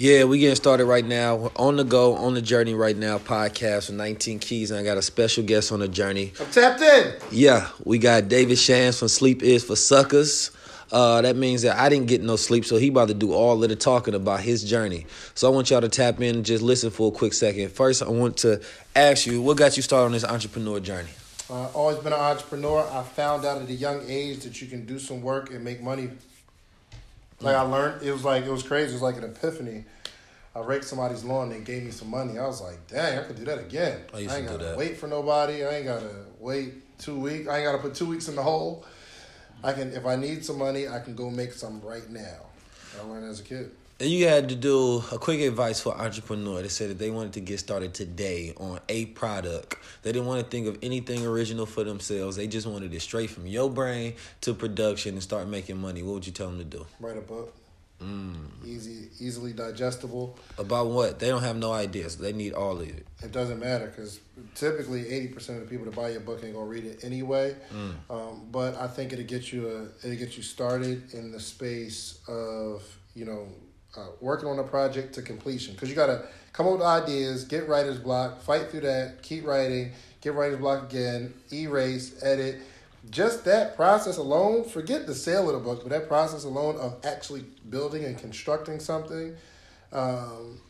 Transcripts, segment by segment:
Yeah, we getting started right now. We're on the go, on the journey right now. Podcast with 19 Keys, and I got a special guest on the journey. I'm tapped in. Yeah, we got David Shams from Sleep Is for Suckers. Uh, that means that I didn't get no sleep, so he about to do all of the talking about his journey. So I want y'all to tap in and just listen for a quick second. First, I want to ask you, what got you started on this entrepreneur journey? Uh, always been an entrepreneur. I found out at a young age that you can do some work and make money like I learned, it was like it was crazy. It was like an epiphany. I raked somebody's lawn. They gave me some money. I was like, dang, I could do that again. I, used I ain't to do gotta that. wait for nobody. I ain't gotta wait two weeks. I ain't gotta put two weeks in the hole. I can, if I need some money, I can go make some right now. I learned as a kid. And you had to do a quick advice for entrepreneur. They said that they wanted to get started today on a product. They didn't want to think of anything original for themselves. They just wanted it straight from your brain to production and start making money. What would you tell them to do? Write a book. Mm. Easy, easily digestible. About what? They don't have no ideas. They need all of it. It doesn't matter because typically eighty percent of the people that buy your book ain't gonna read it anyway. Mm. Um, but I think it'll get you a it'll get you started in the space of you know uh, working on a project to completion because you gotta come up with ideas, get writer's block, fight through that, keep writing, get writer's block again, erase, edit. Just that process alone, forget the sale of the book, but that process alone of actually building and constructing something um,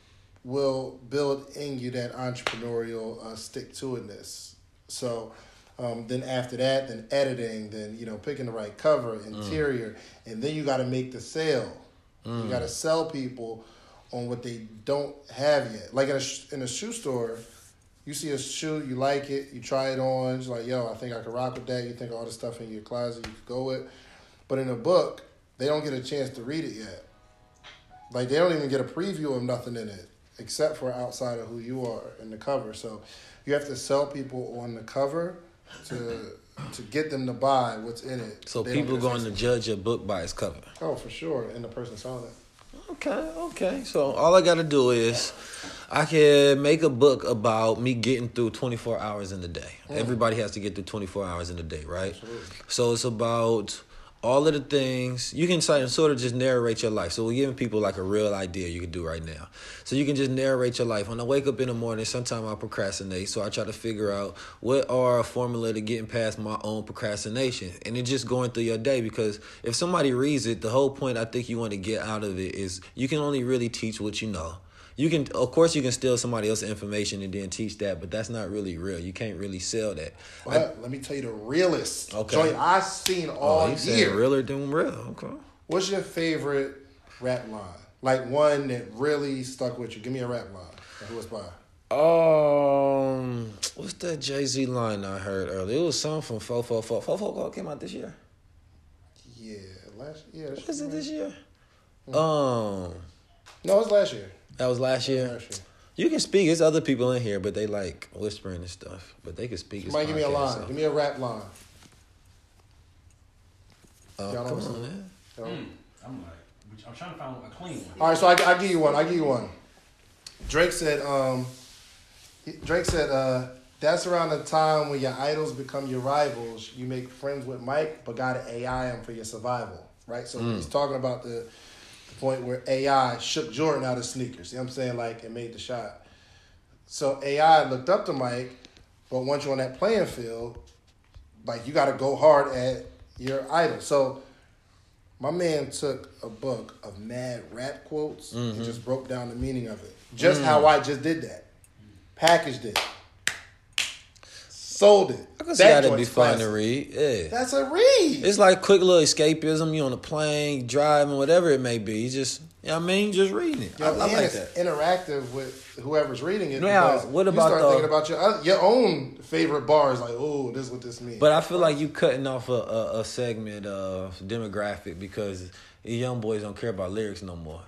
will build in you that entrepreneurial uh, stick to itness. So um, then after that, then editing, then you know picking the right cover, interior, and then you got to make the sale. You mm. got to sell people on what they don't have yet. Like in a in a shoe store, you see a shoe, you like it, you try it on, it's like yo, I think I could rock with that. You think all the stuff in your closet you could go with, but in a book, they don't get a chance to read it yet. Like they don't even get a preview of nothing in it except for outside of who you are in the cover. So you have to sell people on the cover to to get them to buy what's in it. So people going to judge a book by its cover. Oh, for sure, and the person selling it. Okay, okay. So all I gotta do is I can make a book about me getting through 24 hours in the day. Mm. Everybody has to get through 24 hours in the day, right? So it's about all of the things you can sort of- just narrate your life. So we're giving people like a real idea you can do right now. So you can just narrate your life. When I wake up in the morning, sometimes I procrastinate. So I try to figure out what are a formula to getting past my own procrastination. And it's just going through your day because if somebody reads it, the whole point I think you want to get out of it is you can only really teach what you know. You can, of course, you can steal somebody else's information and then teach that, but that's not really real. You can't really sell that. I- But let me tell you the realest Okay. joint I've seen all oh, you year. realer than real? Okay. What's your favorite rap line? Like one that really stuck with you. Give me a rap line. Who it's by? Um, what's that Jay Z line I heard earlier? It was something from Fo Fo Fo. Fo Fo Fo came out this year. Yeah, last yeah. Was it this was- year? Um, No, it was last year. That was last year. Last year. You can speak. There's other people in here, but they like whispering and stuff. But they can speak. It's Somebody give me a line. so. Give me a rap line. Oh, Y'all come on, man. You know? I'm like, I'm trying to find a clean one. All right, so I, I give you one. I give you one. Drake said. Um, Drake said. Uh, that's around the time when your idols become your rivals. You make friends with Mike, but gotta AI him for your survival, right? So he's talking about the, the point where AI shook Jordan out of sneakers. You know what I'm saying? Like it made the shot. So AI looked up to Mike, but once you're on that playing field, like you got to go hard at your idol. So my man took a book of mad rap quotes Mm-hmm. and just broke down the meaning of it. Just Mm. how I just did that. Packaged it. Sold it. I can see that'd be fun to read. Yeah. That's a read. It's like quick little escapism. You on a plane, driving, whatever it may be. You just, you know what I mean? Just reading it. You I, know, I and like it's that. interactive with whoever's reading it. Now, what you about start the- thinking about your your own favorite bars? Like, oh, this is what this means. But I feel like you cutting off a, a, a segment of demographic because young boys don't care about lyrics no more,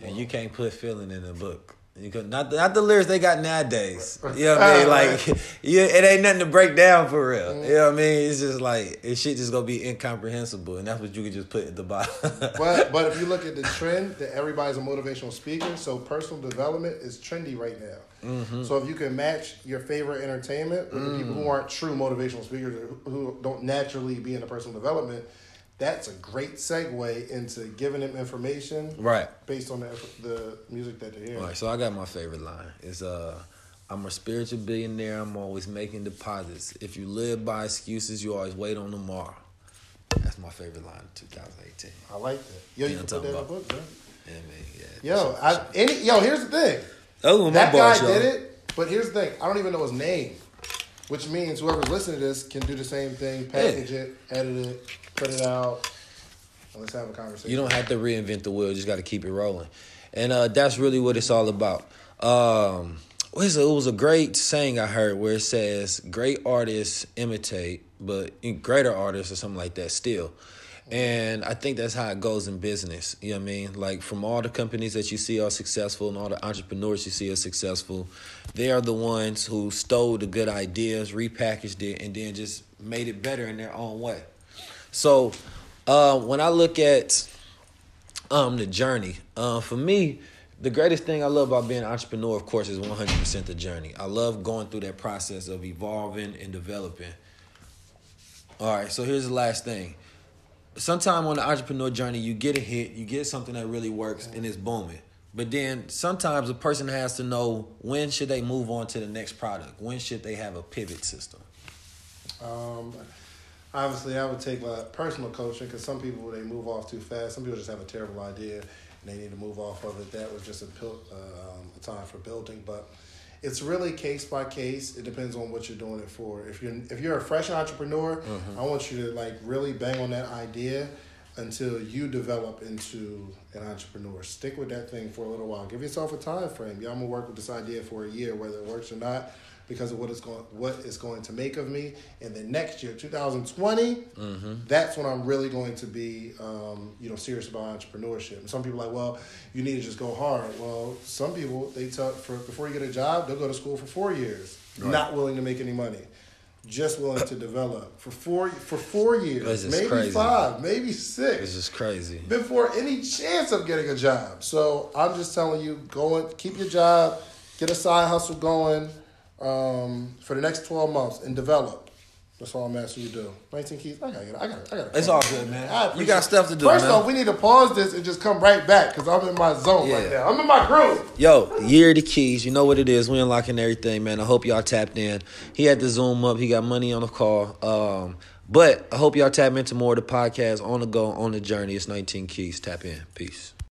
and you can't put feeling in a book. You could, not the, not the lyrics they got nowadays. You know what I mean? Like, yeah, it ain't nothing to break down for real. You know what I mean? It's just like it shit just gonna be incomprehensible, and that's what you could just put at the bottom. but but if you look at the trend that everybody's a motivational speaker, so personal development is trendy right now. Mm-hmm. So if you can match your favorite entertainment with the people Mm. who aren't true motivational speakers who don't naturally be in the personal development, that's a great segue into giving them information right. based on the, the music that they're hearing. All right, so I got my favorite line. It's uh I'm a spiritual billionaire, I'm always making deposits. If you live by excuses, you always wait on tomorrow. That's my favorite line in 2018. I like that. Yo, Yeah, you I'm can put that in the book, bro. Yeah, man, yeah. Yo, I, any, yo, here's the thing. Were my That guy did it, but here's the thing. I don't even know his name, which means whoever's listening to this can do the same thing, package it, edit it, put it out, and let's have a conversation. You don't have to reinvent the wheel, you just got to keep it rolling. And uh, that's really what it's all about. Um, what is it? it was a great saying I heard where it says, great artists imitate, but greater artists or something like that still. And I think that's how it goes in business. You know what I mean? Like from all the companies that you see are successful and all the entrepreneurs you see are successful, they are the ones who stole the good ideas, repackaged it, and then just made it better in their own way. So uh, when I look at um, the journey, uh, for me, the greatest thing I love about being an entrepreneur, of course, is 100% the journey. I love going through that process of evolving and developing. All right, so here's the last thing. Sometime on the entrepreneur journey, you get a hit, you get something that really works, and it's booming. But then sometimes a person has to know when should they move on to the next product. When should they have a pivot system? Um, obviously, I would take my personal coaching because some people they move off too fast. Some people just have a terrible idea and they need to move off of it. That was just a, pil- um, a time for building, but it's really case by case. It depends on what you're doing it for. If you're if you're a fresh entrepreneur, mm-hmm. I want you to like really bang on that idea until you develop into an entrepreneur. Stick with that thing for a little while. Give yourself a time frame. Y'all gonna work with this idea for a year, whether it works or not, because of what it's going what it's going to make of me. And then next year, 2020, that's when I'm really going to be um, you know serious about entrepreneurship. And some people are like, well, you need to just go hard. Well, some people they tell for before you get a job, they'll go to school for four years, not willing to make any money. Just willing to develop for four for four years, maybe crazy. five, maybe six This is crazy. before any chance of getting a job. So I'm just telling you, go and keep your job, get a side hustle going um, for the next 12 months and develop. That's all I'm asking you to do. 19 keys. I gotta get. I gotta. I gotta. It's all good, man. I You got stuff to do, First man. off, we need to pause this and just come right back because I'm in my zone right Yeah. now. I'm in my groove. Yo, year of the keys. You know what it is. We unlocking everything, man. I hope y'all tapped in. He had to zoom up. He got money on the call. Um, but I hope y'all tap into more of the podcast on the go, on the journey. It's 19 keys. Tap in. Peace.